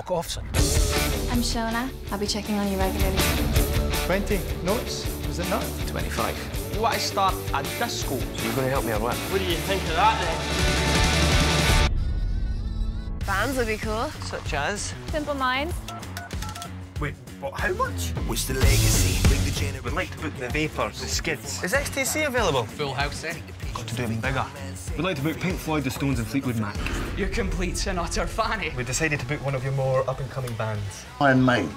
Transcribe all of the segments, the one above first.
Can you walk off, son? I'm Shona. I'll be checking on you regularly. 20 notes, was it not? 25. You want to start a disco? You're going to help me or what? What do you think of that then? Bands would be cool. Such as? Simple Minds. Wait, what, how much? What's the legacy? Bring the We'd like to book the Vapors, the Skids. Is XTC available? Full house, eh? Got to do it bigger. We'd like to book Pink Floyd, The Stones, and Fleetwood Mac. You're complete and utter fanny. We decided to book one of your more up-and-coming bands. Iron Maiden.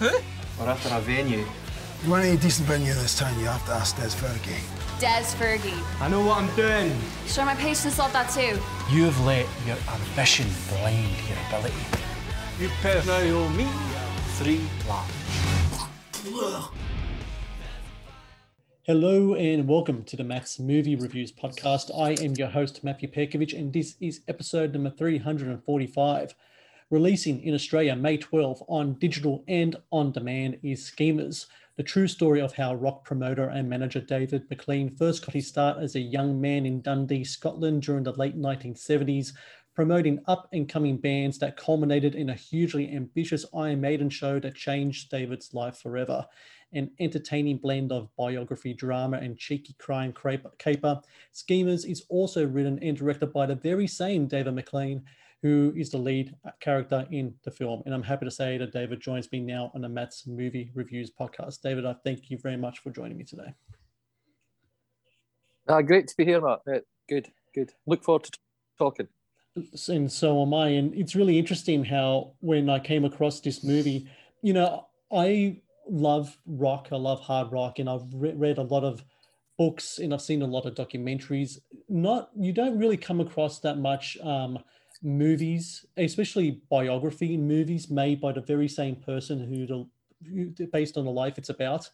We're after a venue. You want any decent venue this time, you have to ask Des Fergie. Des Fergie. I know what I'm doing. Sure, my patients thought that too. You've let your ambition blind your ability. You personally owe me. Three large. Hello and welcome to the Matt's Movie Reviews podcast. I am your host, Matthew Pejkovic, and this is episode number 345. Releasing in Australia May 12 on digital and on demand is Schemers, the true story of how rock promoter and manager David McLean first got his start as a young man in Dundee, Scotland during the late 1970s, promoting up and coming bands that culminated in a hugely ambitious Iron Maiden show that changed David's life forever. An entertaining blend of biography, drama, and cheeky crime caper. Schemers is also written and directed by the very same David McLean, who is the lead character in the film. And I'm happy to say that David joins me now on the Matt's Movie Reviews podcast. David, I thank you very much for joining me today. Ah, great to be here, Matt. Uh, good, good. Look forward to talking. And so am I. And it's really interesting how when I came across this movie, you know, I love rock, I love hard rock, and I've re- read a lot of books and I've seen a lot of documentaries. Not you don't really come across that much um, movies, especially biography movies made by the very same person who the who, based on the life it's about.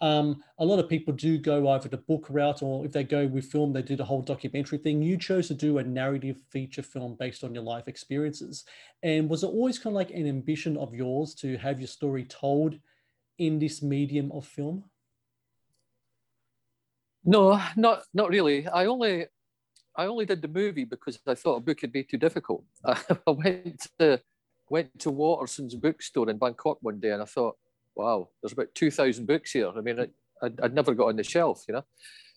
Um, a lot of people do go over the book route, or if they go with film, they do the whole documentary thing. You chose to do a narrative feature film based on your life experiences. And was it always kind of like an ambition of yours to have your story told in this medium of film? No, not not really. I only I only did the movie because I thought a book would be too difficult. I went to went to Waterson's bookstore in Bangkok one day, and I thought, wow, there's about two thousand books here. I mean, I, I'd, I'd never got on the shelf, you know.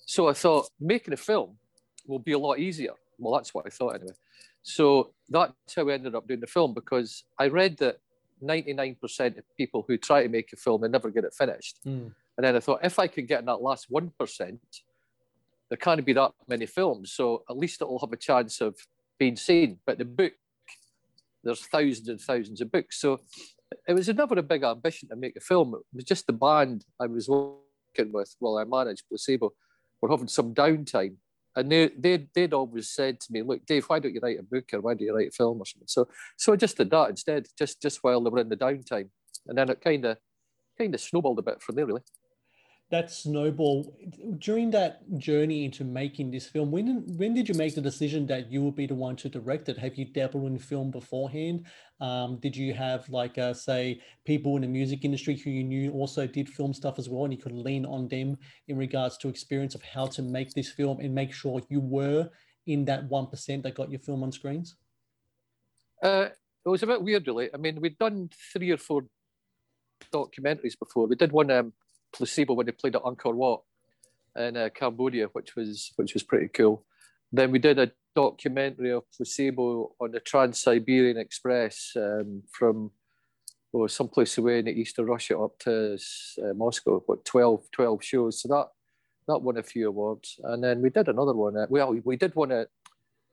So I thought making a film will be a lot easier. Well, that's what I thought anyway. So that's how I ended up doing the film because I read that 99% of people who try to make a film they never get it finished. Mm. And then I thought, if I could get in that last 1%, there can't be that many films. So at least it'll have a chance of being seen. But the book, there's thousands and thousands of books. So it was never a big ambition to make a film. It was just the band I was working with while I managed Placebo were having some downtime. And they, they, they'd always said to me, look, Dave, why don't you write a book or why don't you write a film or something? So, so I just did that instead, just, just while they were in the downtime. And then it kind of kind of snowballed a bit from there, really. That snowball during that journey into making this film. When when did you make the decision that you would be the one to direct it? Have you dabbled in film beforehand? Um, did you have like uh, say people in the music industry who you knew also did film stuff as well, and you could lean on them in regards to experience of how to make this film and make sure you were in that one percent that got your film on screens? Uh, it was a bit weird, really. I mean, we'd done three or four documentaries before. We did one um, placebo when they played at Angkor Wat in uh, Cambodia, which was which was pretty cool. Then we did a documentary of placebo on the Trans Siberian Express um, from or someplace away in the east of Russia up to uh, Moscow. What 12, 12 shows. So that that won a few awards. And then we did another one. At, well, we did one at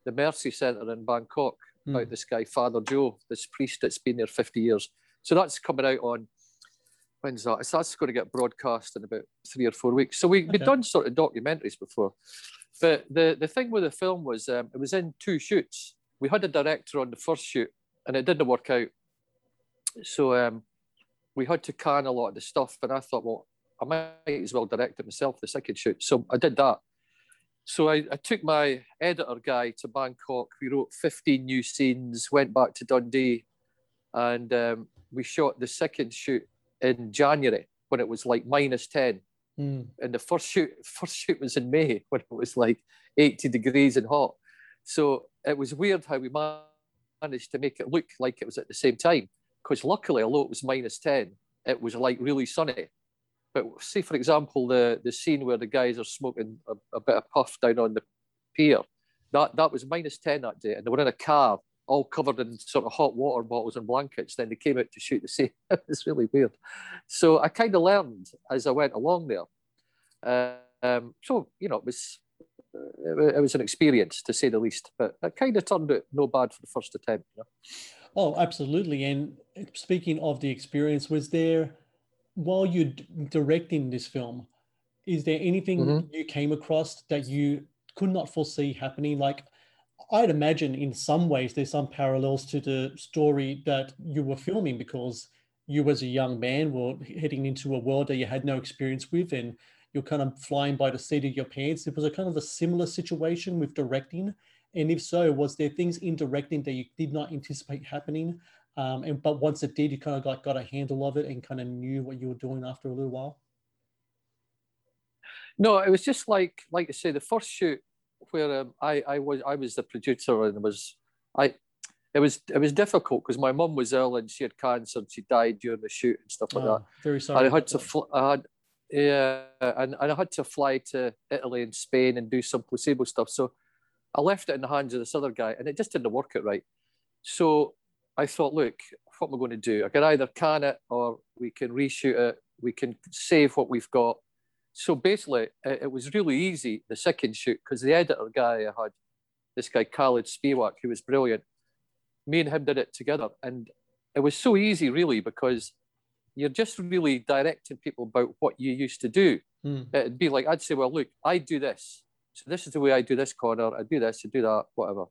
the Mercy Centre in Bangkok about this guy, Father Joe, this priest that's been there 50 years. So that's coming out on when's that? So that's going to get broadcast in about three or four weeks. So we, Okay. we've done sort of documentaries before. But the, the thing with the film was um, it was in two shoots. We had a director on the first shoot and it didn't work out. So um, we had to can a lot of the stuff. And I thought, well, I might as well direct it myself the second shoot. So I did that. So I, I took my editor guy to Bangkok. We wrote 15 new scenes, went back to Dundee, and um, we shot the second shoot in January when it was like minus 10. Mm. And the first shoot, first shoot was in May when it was like 80 degrees and hot. So it was weird how we managed to make it look like it was at the same time. Because luckily, although it was minus 10, it was like really sunny. But say, for example, the, the scene where the guys are smoking a, a bit of puff down on the pier, that, that was minus 10 that day. And they were in a car, all covered in sort of hot water bottles and blankets. Then they came out to shoot the scene. it's really weird. So I kind of learned as I went along there. Uh, um, so, you know, it was, it was an experience to say the least, but it kind of turned out no bad for the first attempt. You know? Oh, absolutely. And speaking of the experience, was there, while you're directing this film, is there anything Mhm. you came across that you could not foresee happening? Like, I'd imagine in some ways there's some parallels to the story that you were filming because you, as a young man, were heading into a world that you had no experience with and you're kind of flying by the seat of your pants. It was a kind of a similar situation with directing. And if so, was there things in directing that you did not anticipate happening? Um, and but once it did, you kind of like got a handle of it and kind of knew what you were doing after a little while. No, it was just like like I say, the first shoot where um, I I was I was the producer and it was I it was it was difficult because my mum was ill and she had cancer and she died during the shoot and stuff like that. Oh, very sorry. I had to that. fl- I had yeah, and, and I had to fly to Italy and Spain and do some placebo stuff. So I left it in the hands of this other guy, and it just didn't work out right. So I thought, look, what am I going to do? I can either can it or we can reshoot it. We can save what we've got. So basically, it, it was really easy the second shoot because the editor guy I had, this guy Khalid Spiewak, who was brilliant. Me and him did it together, and it was so easy, really, because you're just really directing people about what you used to do. Hmm. It'd be like I'd say, well, look, I do this, so this is the way I do this corner. I do this, I do that, whatever.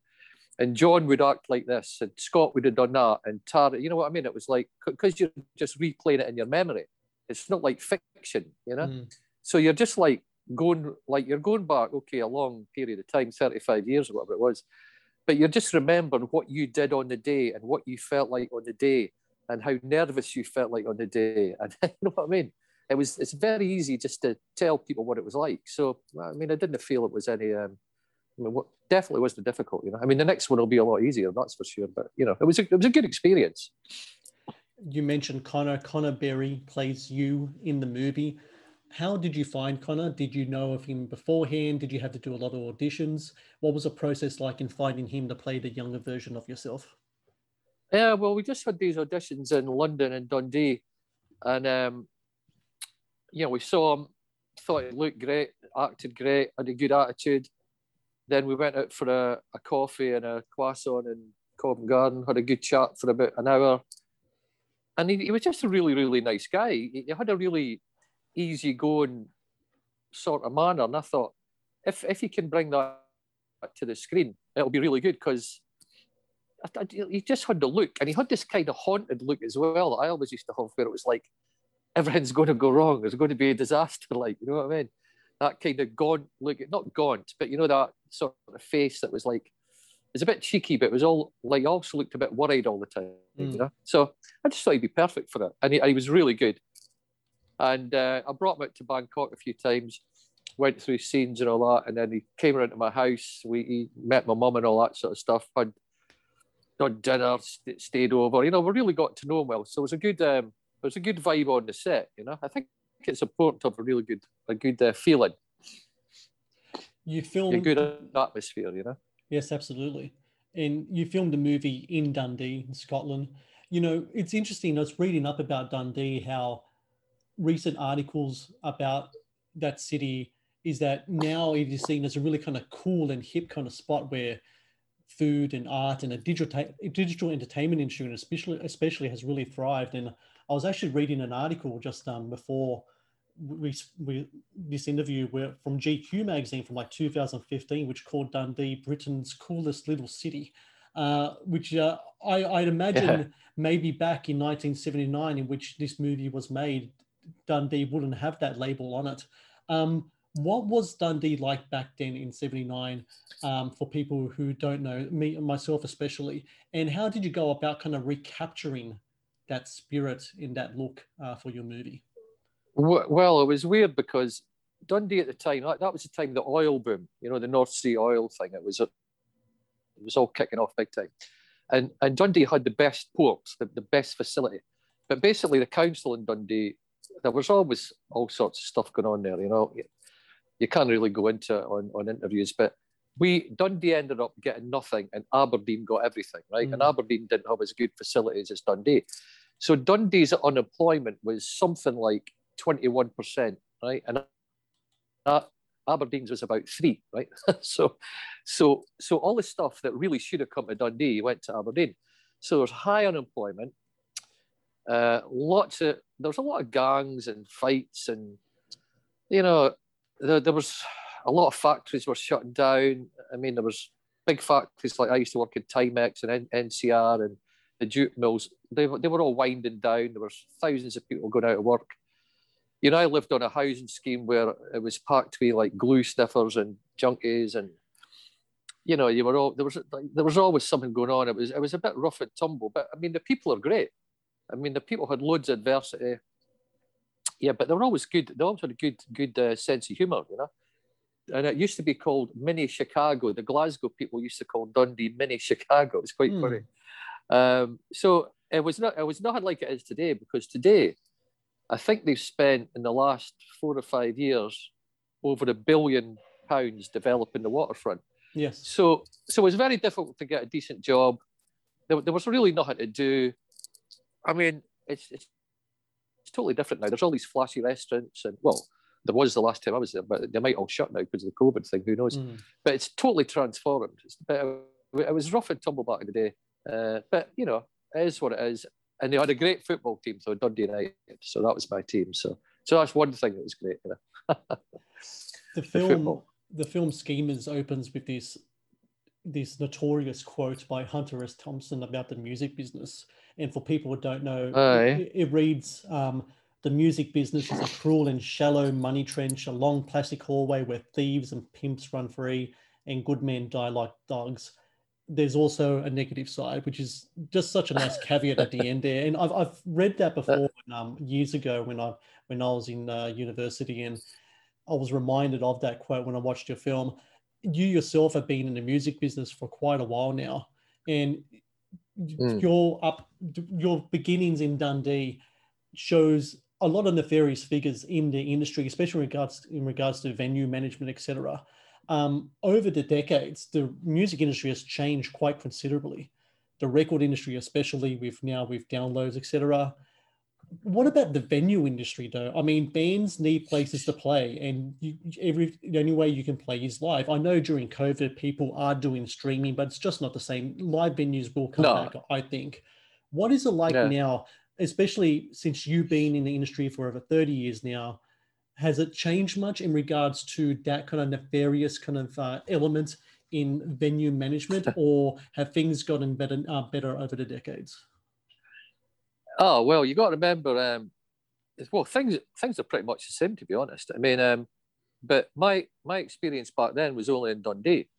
And John would act like this, and Scott would have done that, and Tara, you know what I mean? It was like because you're just replaying it in your memory. It's not like fiction, you know. Mm. So you're just like going, like you're going back, okay, a long period of time, 35 years or whatever it was, but you're just remembering what you did on the day and what you felt like on the day and how nervous you felt like on the day. And you know what I mean? It was, it's very easy just to tell people what it was like. So, I mean, I didn't feel it was any, um, I mean, what definitely wasn't difficult, you know. I mean, the next one will be a lot easier, that's for sure. But, you know, it was a, it was a good experience. You mentioned Conor. Conor Berry plays you in the movie. How did you find Conor? Did you know of him beforehand? Did you have to do a lot of auditions? What was the process like in finding him to play the younger version of yourself? Yeah, well, we just had these auditions in London and Dundee, and um, you know, we saw him, thought he looked great, acted great, had a good attitude. Then we went out for a, a coffee and a croissant in Covent Garden, had a good chat for about an hour, and he, he was just a really, really nice guy. He, he had a really easygoing sort of manner, and I thought, if if he can bring that to the screen, it'll be really good because he just had the look, and he had this kind of haunted look as well. that I always used to have, where it was like everything's going to go wrong. There's going to be a disaster, like you know what I mean? That kind of gaunt look, not gaunt, but you know that sort of face that was like it was a bit cheeky, but it was all like also looked a bit worried all the time. Mm. You know, so I just thought he'd be perfect for it, and he, and he was really good. And uh, I brought him out to Bangkok a few times, went through scenes and all that, and then he came around to my house. We he met my mum and all that sort of stuff. Had done dinner, st- stayed over. You know, we really got to know him well. So it was a good, um, it was a good vibe on the set. You know, I think it's important to have a really good, a good uh, feeling, You filmed a good atmosphere. You know. Yes, absolutely. And you filmed a movie in Dundee, in Scotland. You know, it's interesting. I was reading up about Dundee, how recent articles about that city is that now it is seen as a really kind of cool and hip kind of spot where food and art and a digital digital entertainment industry, and especially especially has really thrived. And I was actually reading an article just um, before we, we this interview where, from GQ magazine from like 2015, which called Dundee Britain's coolest little city, uh, which uh, I, I'd imagine Yeah. maybe back in 1979, in which this movie was made, Dundee wouldn't have that label on it. Um, what was Dundee like back then in 79 um, for people who don't know, me myself especially? And how did you go about kind of recapturing that spirit in that look uh, for your movie? Well, it was weird because Dundee at the time, that, was the time the oil boom, you know, the North Sea oil thing. It was, it was all kicking off big time. And, and Dundee had the best ports, the, the best facility. But basically, the council in Dundee, there was always all sorts of stuff going on there, you know. You, can't really go into it on, on interviews, but we, Dundee ended up getting nothing and Aberdeen got everything, right? And Mm. Aberdeen didn't have as good facilities as Dundee. So Dundee's unemployment was something like 21%, right? And that Aberdeen's was about three, right? so, so, so all the stuff that really should have come to Dundee went to Aberdeen. So there's high unemployment. Uh, lots of there's a lot of gangs and fights, and you know, there, there was a lot of factories were shutting down. I mean, there was big factories like I used to work in Timex and NCR and the jute mills. They, were- they were all winding down. There was thousands of people going out of work you know, I lived on a housing scheme where it was packed with like glue sniffers and junkies, and you know, you were all there was there was always something going on. It was it was a bit rough and tumble, but I mean, the people are great. I mean, the people had loads of adversity. Yeah, but they were always good. They always had a good good uh, sense of humour, you know. And it used to be called Mini Chicago. The Glasgow people used to call Dundee Mini Chicago. It was quite Hmm. funny. Um, so it was not it was not like it is today because today I think they've spent in the last four or five years over a billion pounds developing the waterfront. Yes. So, so it was very difficult to get a decent job. There, there was really nothing to do. I mean, it's, it's it's totally different now. There's all these flashy restaurants, and well, there was the last time I was there, but they might all shut now because of the COVID thing. Who knows? Mm. But it's totally transformed. It's, it was rough and tumble back in the day. Uh, but you know, it is what it is. And they had a great football team, so Dundee United. So that was my team. So, so that's one thing that was great. You know? The film, football. the film Schemers opens with this this notorious quote by Hunter S. Thompson about the music business. And for people who don't know, it, it reads um, The music business is a cruel and shallow money trench, a long plastic hallway where thieves and pimps run free and good men die like dogs. There's also a negative side, which is just such a nice caveat at the end there. And I've, I've read that before um, years ago when I when I was in uh, university, and I was reminded of that quote when I watched your film. You yourself have been in the music business for quite a while now, and Mm. your up your beginnings in Dundee shows a lot of nefarious figures in the industry, especially in regards in regards to venue management, etc. Um, over the decades, the music industry has changed quite considerably. The record industry, especially with now with downloads, etc. What about the venue industry, though? I mean, bands need places to play, and you, every the only way you can play is live. I know during COVID, people are doing streaming, but it's just not the same. Live venues will come No. back, I think. What is it like Yeah. now, especially since you've been in the industry for over 30 years now? Has it changed much in regards to that kind of nefarious kind of uh, element in venue management, or have things gotten better uh, better over the decades? Oh well, you got to remember. Um, well, things things are pretty much the same, to be honest. I mean, um, but my my experience back then was only in Dundee,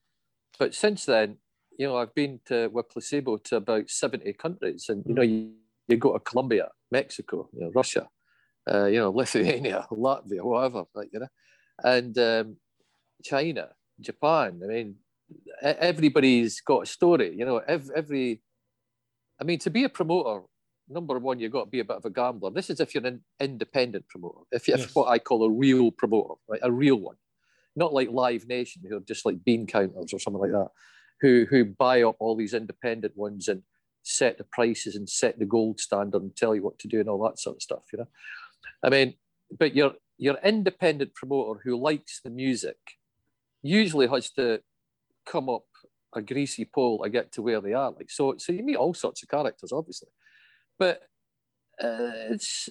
but since then, you know, I've been to with placebo to about seventy countries, and you know, you, you go to Colombia, Mexico, you know, Russia, uh, you know, Lithuania, Latvia, whatever, like you know, and um, China, Japan. I mean, everybody's got a story. You know, every, every I mean, to be a promoter, number one, you've got to be a bit of a gambler. This is if you're an independent promoter, if you're Yes. what I call a real promoter, right? A real one, not like Live Nation, who are just like bean counters or something like that, who who buy up all these independent ones and set the prices and set the gold standard and tell you what to do and all that sort of stuff. You know, I mean, but your your independent promoter who likes the music usually has to come up a greasy pole to get to where they are. Like so, so you meet all sorts of characters, obviously, but uh, it's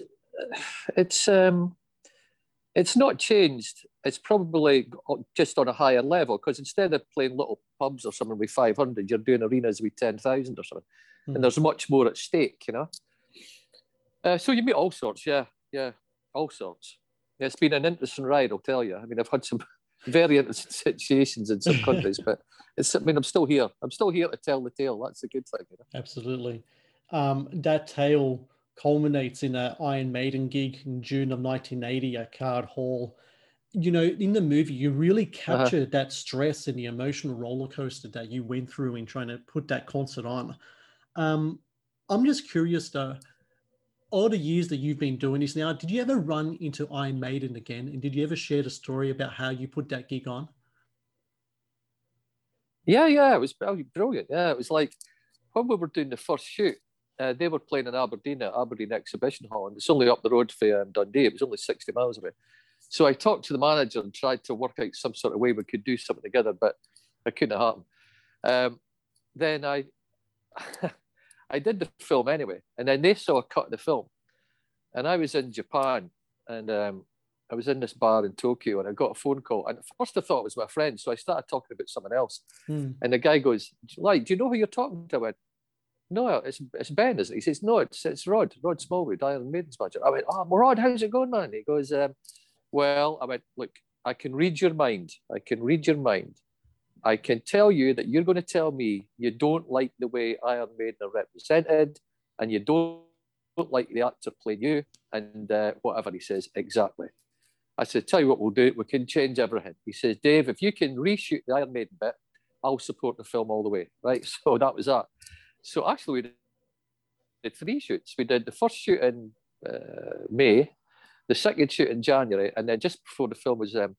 it's um it's not changed. It's probably just on a higher level because instead of playing little pubs or something with 500, you're doing arenas with 10,000 or something. Hmm. And there's much more at stake, you know? Uh, so you meet all sorts, yeah, yeah, all sorts. It's been an interesting ride, I'll tell you. I mean, I've had some very interesting situations in some countries, but it's, I mean, I'm still here. I'm still here to tell the tale. That's a good thing. You know? Absolutely. Um, that tale culminates in an Iron Maiden gig in June of 1980 at Caird Hall. You know, in the movie, you really captured that stress and the emotional roller coaster that you went through in trying to put that concert on. Um, I'm just curious though, all the years that you've been doing this now, did you ever run into Iron Maiden again? And did you ever share the story about how you put that gig on? Yeah, yeah, it was brilliant. Yeah, it was like when we were doing the first shoot, uh, they were playing in Aberdeen at Aberdeen Exhibition Hall, and it's only up the road for um, Dundee. It was only 60 miles away. So I talked to the manager and tried to work out some sort of way we could do something together, but it couldn't happen. Um, then I, I did the film anyway, and then they saw a cut of the film, and I was in Japan, and um, I was in this bar in Tokyo, and I got a phone call, and at first I thought it was my friend, so I started talking about someone else, Hmm. and the guy goes, "Like, do you know who you're talking to?" I went, "No, it's it's Ben, isn't it?" He says, "No, it's it's Rod, Rod Smallwood, Iron Maiden's manager." I went, "Oh, Rod, how's it going, man?" He goes, um, "Well," I went, "Look, I can read your mind. I can read your mind. I can tell you that you're going to tell me you don't like the way Iron Maiden are represented, and you don't." Don't like the actor playing you, and uh, whatever he says exactly. I said, "Tell you what, we'll do. We can change everything." He says, "Dave, if you can reshoot the Iron Maiden bit, I'll support the film all the way." Right. So that was that. So actually, we did three shoots. We did the first shoot in uh, May, the second shoot in January, and then just before the film was um,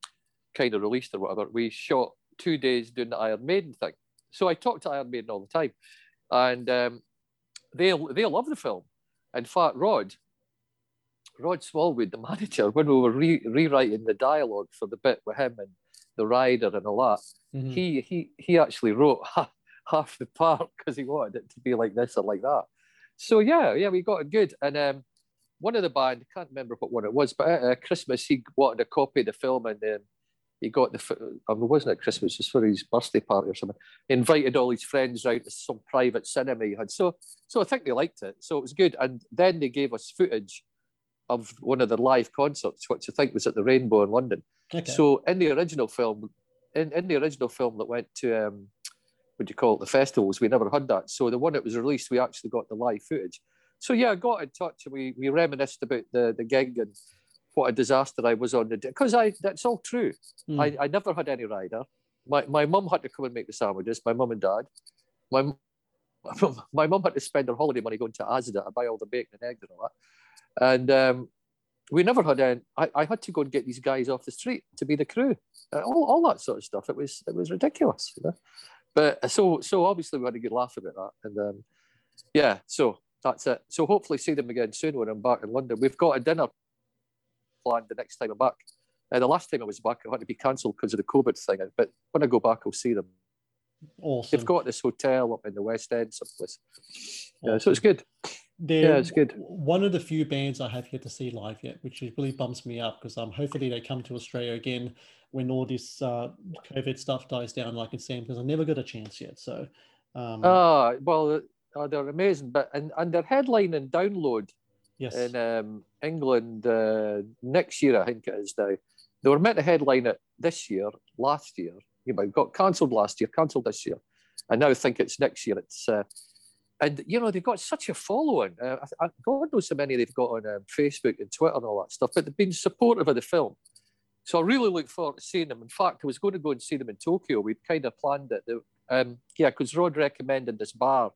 kind of released or whatever, we shot two days doing the Iron Maiden thing. So I talked to Iron Maiden all the time, and um, they they love the film. In fact, Rod, Rod Smallwood, the manager, when we were re- rewriting the dialogue for the bit with him and the rider and all that, Mhm. he he he actually wrote half, the park because he wanted it to be like this or like that. So yeah, yeah, we got it good. And um, one of the band, I can't remember what one it was, but at uh, Christmas he wanted a copy of the film and then he got the. I mean, it wasn't at Christmas, it was for his birthday party or something. He invited all his friends round to some private cinema he had. So so I think they liked it. So it was good. And then they gave us footage of one of the live concerts, which I think was at the Rainbow in London. Okay. So in the original film, in, in the original film that went to um, what do you call it, the festivals, we never had that. So the one that was released, we actually got the live footage. So yeah, I got in touch and we we reminisced about the the gig and what a disaster I was on the day. because I that's all true. Mm. I, I never had any rider. My my mum had to come and make the sandwiches. My mum and dad. My my mum had to spend her holiday money going to Asda to buy all the bacon and eggs and all that. And um, we never had any. I, I had to go and get these guys off the street to be the crew. Uh, all, all that sort of stuff. It was it was ridiculous, you know. But uh, so so obviously we had a good laugh about that. And um, yeah, so that's it. So hopefully see them again soon when I'm back in London. We've got a dinner planned the next time I'm back. Uh, the last time I was back, it had to be cancelled because of the COVID thing. But when I go back, I'll see them. awesome. They've got this hotel up in the West End, someplace. Yeah, so it's good. They're Yeah, it's good. One of the few bands I have yet to see live yet, which really bumps me up because um, hopefully they come to Australia again when all this uh, COVID stuff dies down, like it's saying, because I never got a chance yet. So, um, Ah, well, uh, they're amazing. But and, and their headline and download yes, in um, England uh, next year, I think it is now. They were meant to headline it this year, last year. You know, got cancelled last year, cancelled this year, I now think it's next year. It's uh, and you know they've got such a following. Uh, God knows how many they've got on um, Facebook and Twitter and all that stuff. But they've been supportive of the film, so I really look forward to seeing them. In fact, I was going to go and see them in Tokyo. We'd kind of planned it. Um, yeah, because Rod recommended this bar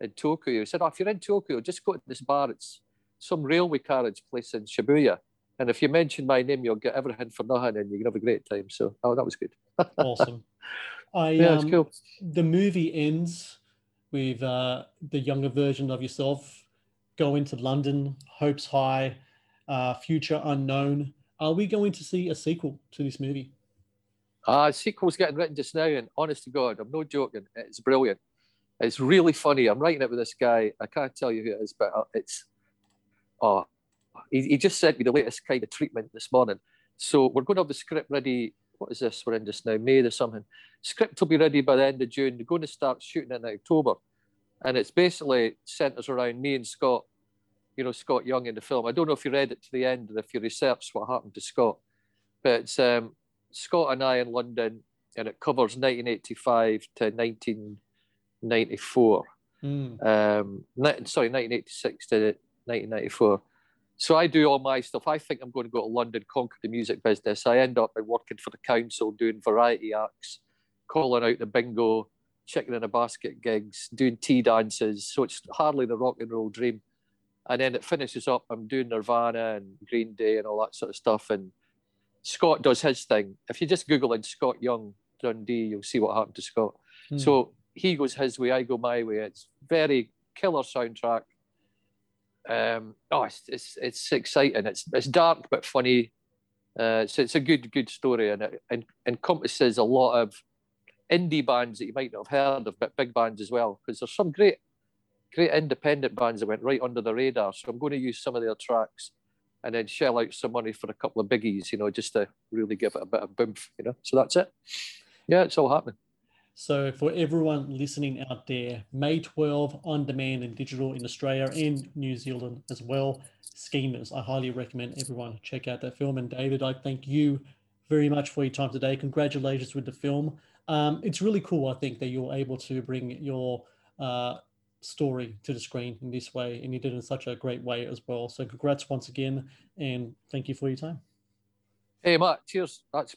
in Tokyo. He said, oh, if you're in Tokyo, just go to this bar. It's some railway carriage place in Shibuya. And if you mention my name, you'll get everything for nothing and you can have a great time. So, oh, that was good. awesome. I, Yeah, it's um, cool. The movie ends with uh, the younger version of yourself going to London, hopes high, uh, future unknown. Are we going to see a sequel to this movie? Ah, sequel's getting written just now, and honest to God, I'm not joking. It's brilliant. It's really funny. I'm writing it with this guy. I can't tell you who it is, but uh, it's oh, he, he just sent me the latest kind of treatment this morning. So we're going to have the script ready. What is this? We're in just now, May or something. Script will be ready by the end of June. They're going to start shooting in October, and it's basically centers around me and Scott. You know, Scott Young in the film. I don't know if you read it to the end and if you researched what happened to Scott, but um, Scott and I in London, and it covers 1985 to 1994. Mm. Um, sorry, 1986 to 1994. So I do all my stuff. I think I'm going to go to London, conquer the music business. I end up working for the council, doing variety acts, calling out the bingo, chicken in a basket gigs, doing tea dances. So it's hardly the rock and roll dream. And then it finishes up. I'm doing Nirvana and Green Day and all that sort of stuff. And Scott does his thing. If you just Google in Scott Young Dundee, you'll see what happened to Scott. Mm. So he goes his way, I go my way. It's very killer soundtrack. Um, oh, it's, it's it's exciting. It's it's dark but funny. Uh, it's it's a good good story, and it en- encompasses a lot of indie bands that you might not have heard of, but big bands as well. Because there's some great great independent bands that went right under the radar. So I'm going to use some of their tracks, and then shell out some money for a couple of biggies, you know, just to really give it a bit of boomph, you know. So that's it. Yeah, it's all happening. So, for everyone listening out there, May 12 on demand and digital in Australia and New Zealand as well. Schemers, I highly recommend everyone check out that film. And David, I thank you very much for your time today. Congratulations with the film. Um, it's really cool, I think, that you're able to bring your uh, story to the screen in this way, and you did it in such a great way as well. So, congrats once again, and thank you for your time. Hey, Matt, cheers. That's